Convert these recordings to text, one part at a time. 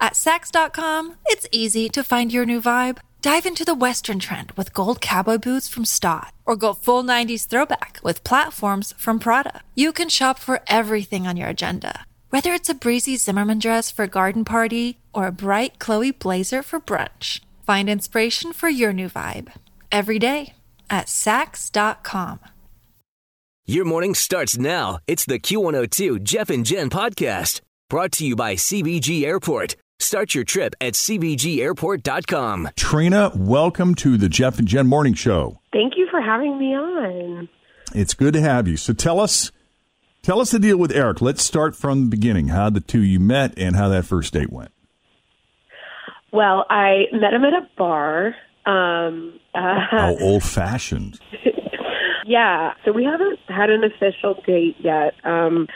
At Saks.com, it's easy to find your new vibe. Dive into the Western trend with gold cowboy boots from Staud, or go full 90s throwback with platforms from Prada. You can shop for everything on your agenda, whether it's a breezy Zimmermann dress for a garden party or a bright Chloe blazer for brunch. Find inspiration for your new vibe every day at Saks.com. Your morning starts now. It's the Q102 Jeff and Jen podcast brought to you by CVG Airport. Start your trip at CVGAirport.com. Trina, welcome to the Jeff and Jen Morning Show. Thank you for having me on. It's good to have you. So tell us, tell us the deal with Eric. Let's start from the beginning. How the two you met and how that first date went. Well, I met him at a bar. Um, uh, How old fashioned. yeah, so we haven't had an official date yet. Um,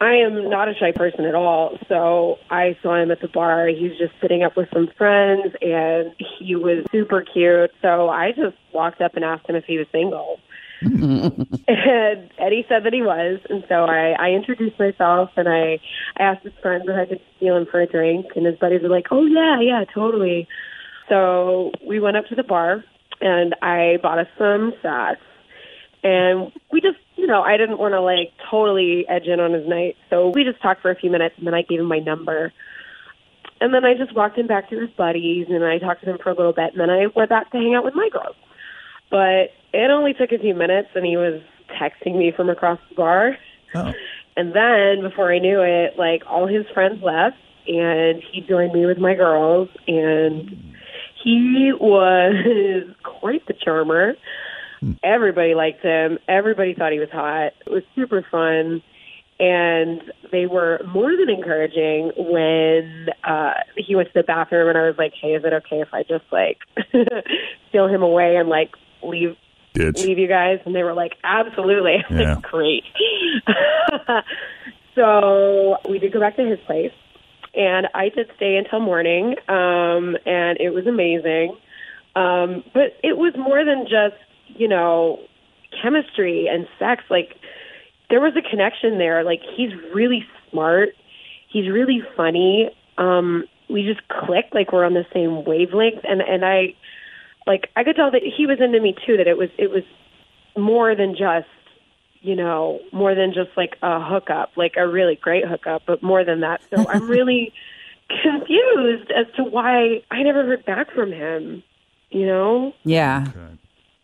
I am not a shy person at all, so I saw him at the bar. He was just sitting up with some friends, and he was super cute. So I just walked up and asked him if he was single. and, Eddie said that he was, and so I, I introduced myself and I, I asked his friends if I could steal him for a drink, and his buddies were like, "Oh yeah, yeah, totally." So we went up to the bar, and I bought us some shots, and we just, you know, I didn't want to like totally edge in on his night, so we just talked for a few minutes, and then I gave him my number. And then I just walked him back to his buddies, and I talked to them for a little bit, and then I went back to hang out with my girls. But it only took a few minutes, and he was texting me from across the bar. Oh. And then before I knew it, like all his friends left, and he joined me with my girls, and he was quite the charmer. Everybody liked him. Everybody thought he was hot. It was super fun. And they were more than encouraging when uh he went to the bathroom and I was like, Hey, is it okay if I just like steal him away and like leave Did leave you guys? And they were like, Absolutely. I was Yeah. like, Great. so we did go back to his place and I did stay until morning, um, and it was amazing. Um, but it was more than just, you know, chemistry and sex. Like there was a connection there. Like he's really smart. He's really funny. Um, we just clicked like we're on the same wavelength and, and I like I could tell that he was into me too, that it was it was more than just you know, more than just like a hookup, like a really great hookup, but more than that. So I'm really confused as to why I never heard back from him. You know? Yeah.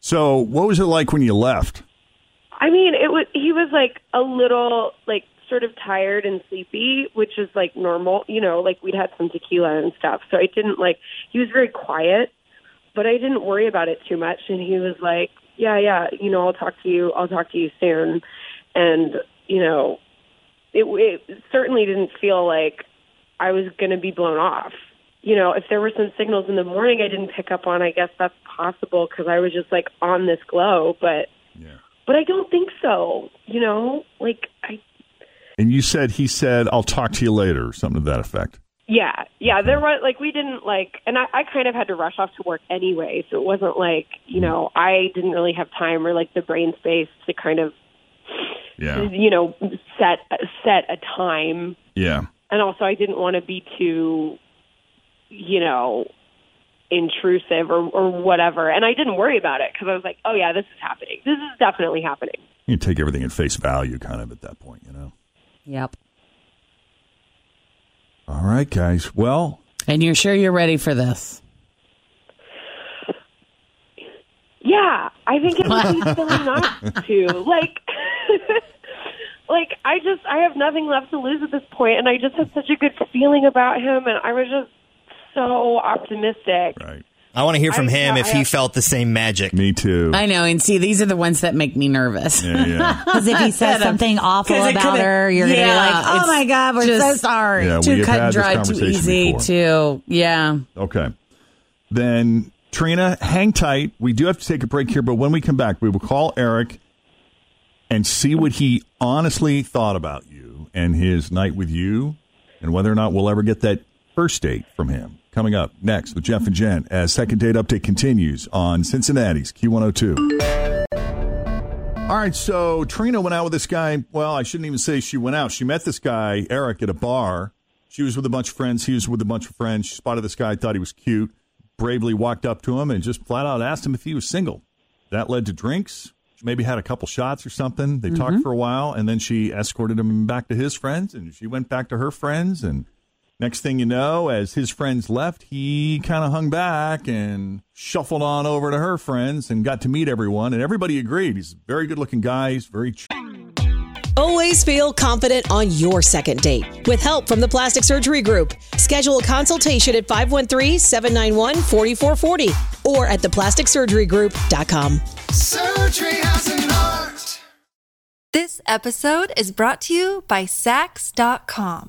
So. What was it like when you left? I mean, it was he was like a little like sort of tired and sleepy, which is like normal, you know, like we'd had some tequila and stuff. So I didn't like he was very quiet, but I didn't worry about it too much and he was like, "Yeah, yeah, you know, I'll talk to you. I'll talk to you soon." And, you know, it it certainly didn't feel like I was going to be blown off. You know, if there were some signals in the morning I didn't pick up on, I guess that's possible because I was just like on this glow, but Yeah. but I don't think so. You know, like I And you said he said, "I'll talk to you later," or something to that effect. yeah, yeah, there was like we didn't like and I, I kind of had to rush off to work anyway, so it wasn't like, you mm. know, I didn't really have time or like the brain space to kind of Yeah. you know, set set a time. Yeah. And also I didn't want to be too you know, intrusive or or whatever. And I didn't worry about it because I was like, "Oh yeah, this is happening. This is definitely happening." You take everything at face value, kind of at that point, you know. Yep. All right, guys. Well, And you're sure you're ready for this? Yeah, I think it would be silly not to. Like, like I just I have nothing left to lose at this point, and I just had such a good feeling about him, and I was just so optimistic. right. I want to hear from I- him yeah, if I- he felt the same magic. Me too. I know, and see, these are the ones that make me nervous. Yeah, yeah. Because if he says something awful about her, you're Yeah, gonna be like, "Oh my god, we're so just- sorry." Yeah, Too cut and dry, too easy, before. too. Yeah. Okay. Then, Trina, hang tight. We do have to take a break here, but when we come back, we will call Eric and see what he honestly thought about you and his night with you and whether or not we'll ever get that first date from him. Coming up next with Jeff and Jen as Second Date Update continues on Cincinnati's Q102. All right, so Trina went out with this guy. Well, I shouldn't even say she went out. She met this guy, Eric, at a bar. She was with a bunch of friends. He was with a bunch of friends. She spotted this guy, thought he was cute, bravely walked up to him and just flat out asked him if he was single. That led to drinks. She maybe had a couple shots or something. They talked mm-hmm. for a while, and then she escorted him back to his friends, and she went back to her friends. And next thing you know, as his friends left, he kind of hung back and shuffled on over to her friends and got to meet everyone. And everybody agreed. He's a very good looking guy. He's very ch- Always feel confident on your second date. With help from the Plastic Surgery Group, schedule a consultation at 513-791-4440 or at theplasticsurgerygroup.com. Surgery has an art. This episode is brought to you by Saks.com.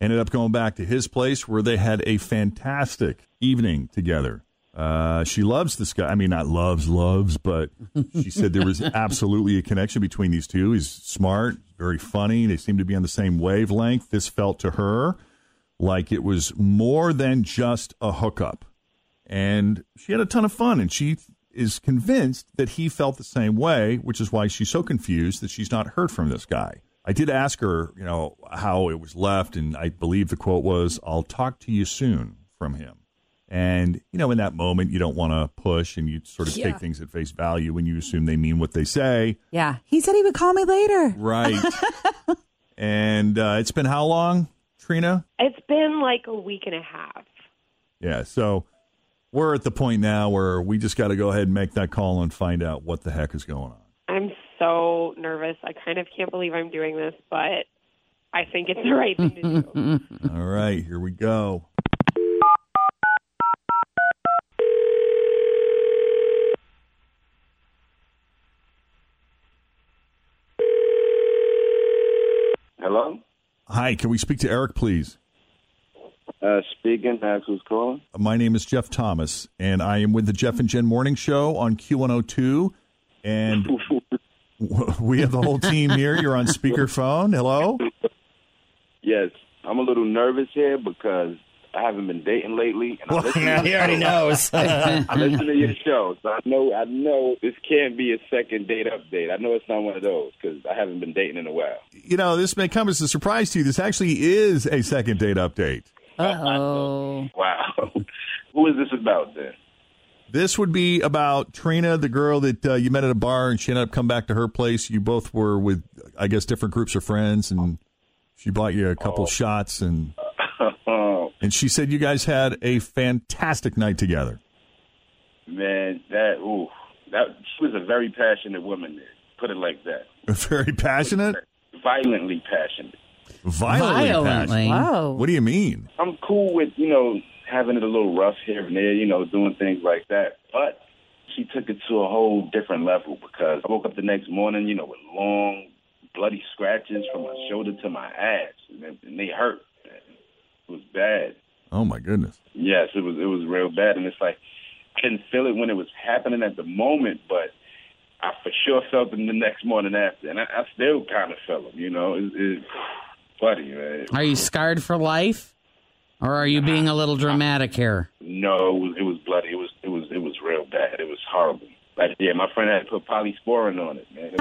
ended up going back to his place where they had a fantastic evening together. Uh, she loves this guy. I mean, not loves, loves, but she said there was absolutely a connection between these two. He's smart, very funny. They seem to be on the same wavelength. This felt to her like it was more than just a hookup. And she had a ton of fun, and she is convinced that he felt the same way, which is why she's so confused that she's not heard from this guy. I did ask her, you know, how it was left, and I believe the quote was, I'll talk to you soon from him. And, you know, in that moment, you don't want to push and you sort of take things at face value when you assume they mean what they say. Yeah, he said he would call me later. Right. and uh, it's been how long, Trina? It's been like a week and a half. Yeah. So we're at the point now where we just got to go ahead and make that call and find out what the heck is going on. I'm so nervous. I kind of can't believe I'm doing this, but I think it's the right thing to do. All right, here we go. Hello? Hi, can we speak to Eric, please? Uh, speaking, that's who's calling. My name is Jeff Thomas, and I am with the Jeff and Jen Morning Show on Q102. And w- we have the whole team here. You're on speakerphone. Hello? yes, I'm a little nervous here because I haven't been dating lately, and I listen, Now he already knows. I listen to your show, so I know I know this can't be a second date update. I know it's not one of those because I haven't been dating in a while. You know, this may come as a surprise to you. This actually is a second date update. Uh oh. Wow, who is this about then? This would be about Trina, the girl that uh, you met at a bar, and she ended up coming back to her place. You both were with, I guess, different groups of friends, and she bought you a couple shots, and Oh and she said you guys had a fantastic night together. man, that ooh, that she was a very passionate woman. Put it like that. Very passionate, Violently passionate. violently, Violently. passionate. Whoa. What do you mean? I'm cool with, you know, having it a little rough here and there, you know, doing things like that. But she took it to a whole different level because I woke up the next morning, you know, with long, bloody scratches from my shoulder to my ass, and they, and they hurt. It was bad. Oh my goodness! Yes, it was. It was real bad, and it's like I didn't feel it when it was happening at the moment, but I for sure felt them the next morning after, and I, I still kind of felt them. You know, it, it, buddy, man. Are you scarred for life? Or are you being a little dramatic here? No, it was, it was bloody. It was it was it was real bad. It was horrible. Like yeah, my friend had to put polysporin on it, man. It.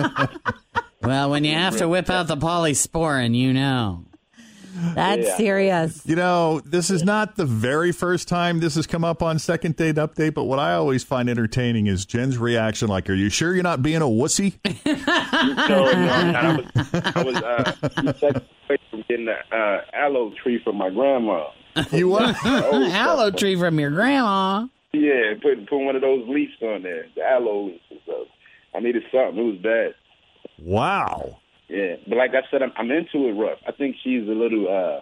Uh, well, when you have to whip out the polysporin, you know. That's Yeah. serious. You know, this is not the very first time this has come up on Second Date Update, but what I always find entertaining is Jen's reaction like, Are you sure you're not being a wussy? No, no, I was, I was uh, seconds away from getting the uh, aloe tree from my grandma. You what? Aloe tree from your grandma. Yeah, put put one of those leaves on there, the aloe leaves. and stuff. I needed something. It was bad. Wow. Yeah, but like I said, I'm, I'm into it rough. I think she's a little, uh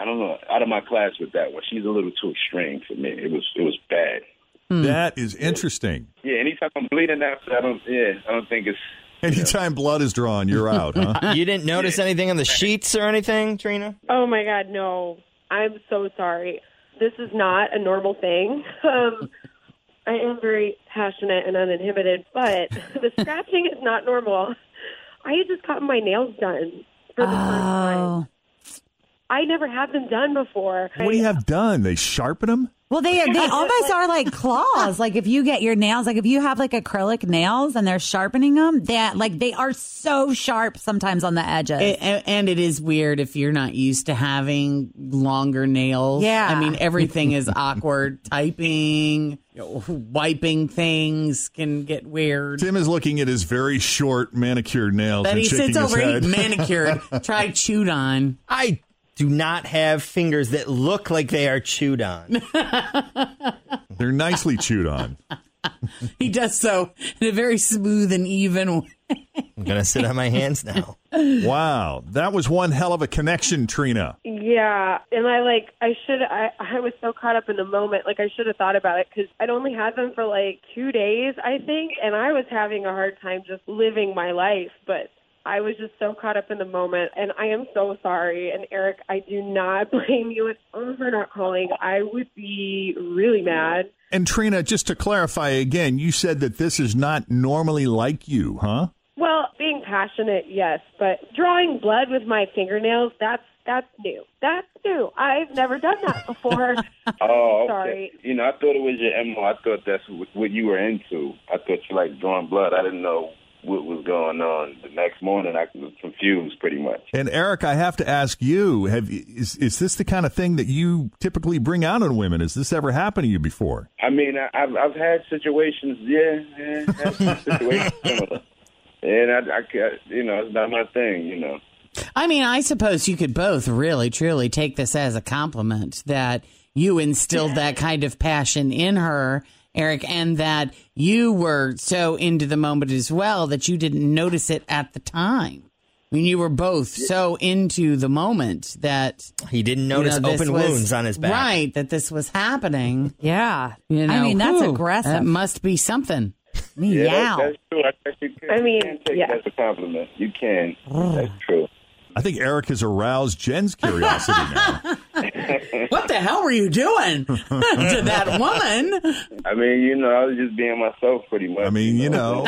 I don't know, out of my class with that one. She's a little too extreme for me. It was it was bad. That is interesting. Yeah, anytime I'm bleeding after, I don't. Yeah, I don't think it's. Anytime blood is drawn, you're out, huh? you didn't notice anything on the sheets or anything, Trina? Oh my God, no. I'm so sorry. This is not a normal thing. Um, I am very passionate and uninhibited, but the scratching is not normal. I had just gotten my nails done for the first oh. time. I never had them done before. What do you have done? They sharpen them? Well, they they almost are like claws. Like if you get your nails, like if you have like acrylic nails and they're sharpening them, that like they are so sharp sometimes on the edges. A- a- and it is weird if you're not used to having longer nails. Yeah. I mean, everything is awkward. Typing, you know, wiping things can get weird. Tim is looking at his very short manicured nails But and he sits over, he head. manicured. Try chewed on. I do not have fingers that look like they are chewed on. They're nicely chewed on. He does so in a very smooth and even way. I'm going to sit on my hands now. Wow, that was one hell of a connection, Trina. Yeah, and I like I should I I was so caught up in the moment. Like I should have thought about it because I'd only had them for like two days, I think, and I was having a hard time just living my life. But I was just so caught up in the moment, and I am so sorry. And Eric, I do not blame you at all for not calling. I would be really mad. And Trina, just to clarify again, you said that this is not normally like you, huh? Well, being passionate, yes, but drawing blood with my fingernails, that's that's new. That's new. I've never done that before. Oh, okay. Sorry. You know, I thought it was your mo. I thought that's what, what you were into. I thought you like drawing blood. I didn't know what was going on. The next morning, I was confused pretty much. And Eric, I have to ask you: Have is is this the kind of thing that you typically bring out on women? Has this ever happened to you before? I mean, I, I've I've had situations, yeah, yeah situations similar, and I, I, ca- you know, it's not my thing, you know. I mean, I suppose you could both really, truly take this as a compliment that you instilled that kind of passion in her, Eric, and that you were so into the moment as well that you didn't notice it at the time. I mean, you were both so into the moment that He didn't you notice know, open was- wounds on his back. Right, that this was happening. yeah. You know, I mean, that's whew, aggressive. That must be something. Yeah, Meow. that, that's true. I, guess you can, I mean, you can take yeah. it as a compliment. You can. that's true. I think Eric has aroused Jen's curiosity now. What the hell were you doing to that woman? I mean, you know, I was just being myself pretty much. I mean, you know.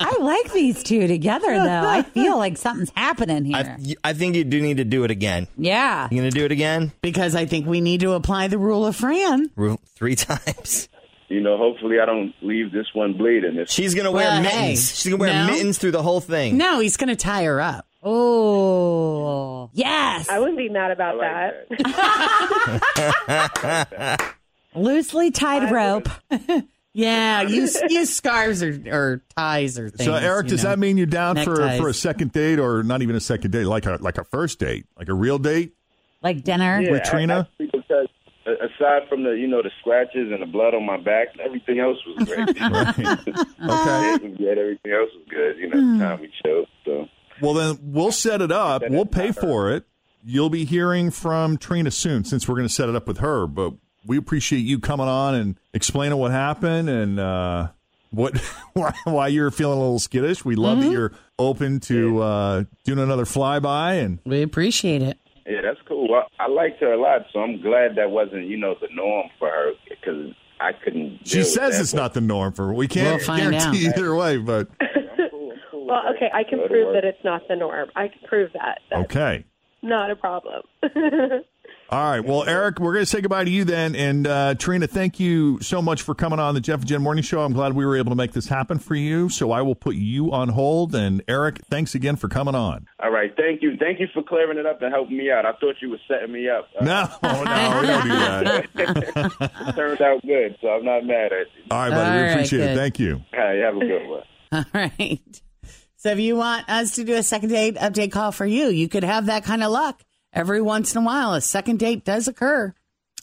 I like these two together, though. I feel like something's happening here. I, I think you do need to do it again. yeah. You going to do it again? Because I think we need to apply the rule of Fran. Ru- Three times. you know, hopefully I don't leave this one bleeding. If, She's going to wear Well, mittens. hey, She's going to wear no. mittens through the whole thing. No, he's going to tie her up. Oh, yes. I wouldn't be mad about like that. that. Loosely tied rope. Yeah, use use scarves or, or ties or things. so, Eric, does know. that mean you're down for, Neckties. for a second date, or not even a second date, like a like a first date, like a real date? Like dinner. Yeah, With Trina? Because uh, aside from the, you know, the scratches and the blood on my back, everything else was great. Okay. It was good. Everything else was good. You know, the time we chose. So Well, then we'll set it up. We'll pay for it. You'll be hearing from Trina soon, since we're going to set it up with her. But we appreciate you coming on and explaining what happened and uh, what why, why you're feeling a little skittish. We love that you're open to uh, doing another flyby. And We appreciate it. yeah, that's cool. I, I liked her a lot, so I'm glad that wasn't, you know, the norm for her because I couldn't. she says it's but- not the norm for. Her. We can't We'll find guarantee out. either way, but Well, okay, I can prove that it's not the norm. I can prove that. That's okay. not a problem. All right. Well, Eric, we're going to say goodbye to you then. And uh, Trina, thank you so much for coming on the Jeff and Jen Morning Show. I'm glad we were able to make this happen for you. So I will put you on hold. And Eric, thanks again for coming on. All right, thank you, thank you for clearing it up and helping me out. I thought you were setting me up. Uh, No, no, we don't do that. turned out good, so I'm not mad at you. All right, buddy. All we right, appreciate it. Thank you. Hey, have a good one. All right. So if you want us to do a second date update call for you, you could have that kind of luck. Every once in a while, a second date does occur.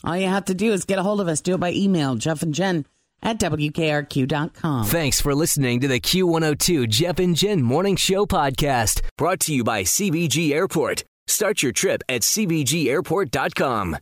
All you have to do is get a hold of us. Do it by email, Jeff and Jen at WKRQ.com. Thanks for listening to the Q102 Jeff and Jen Morning Show podcast, brought to you by CVG Airport. Start your trip at CVGAirport.com.